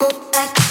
Я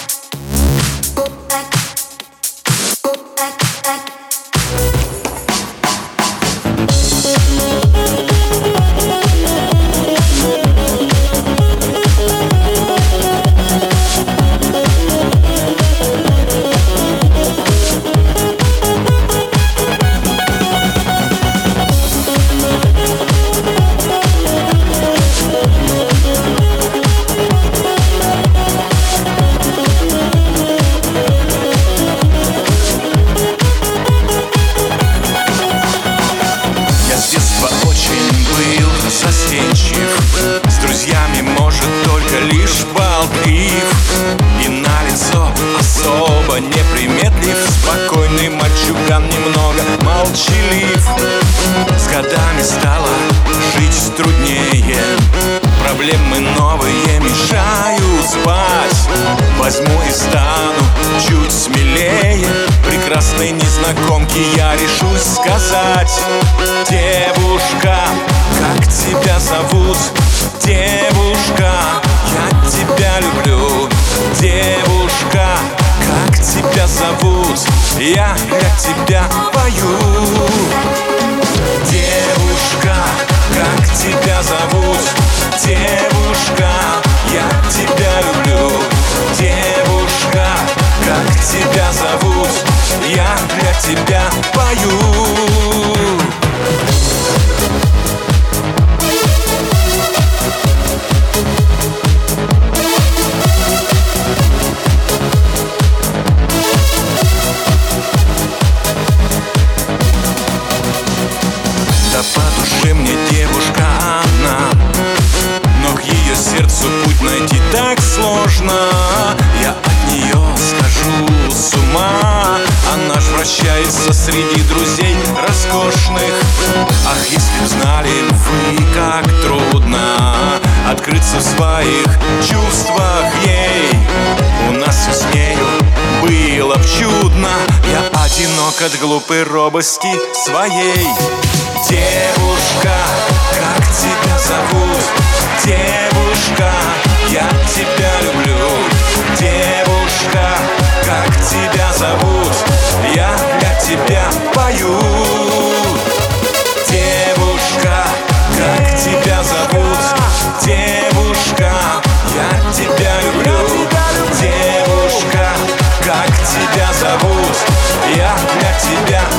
С друзьями может только лишь болтлив И на лицо особо неприметлив. Спокойный мальчуган немного молчалив. С годами стало жить труднее. Проблемы новые мешают спать. Возьму и стану чуть смелее. Прекрасной незнакомке я решусь сказать. Девушка, как тебя зовут? Девушка, я тебя люблю Девушка, как тебя зовут? Я для тебя пою Девушка, как тебя зовут? Девушка, я тебя люблю Девушка, как тебя зовут? Я для тебя пою вращается среди друзей роскошных. Ах, если б знали вы, как трудно Открыться в своих чувствах. Ей У нас все с нею было б чудно. Я одинок от глупой робости своей. Девушка, как тебя зовут? Девушка, я тебя люблю. Девушка, как тебя зовут? тебя пою Девушка, как тебя зовут? Девушка, я тебя люблю Девушка, как тебя зовут? Я для тебя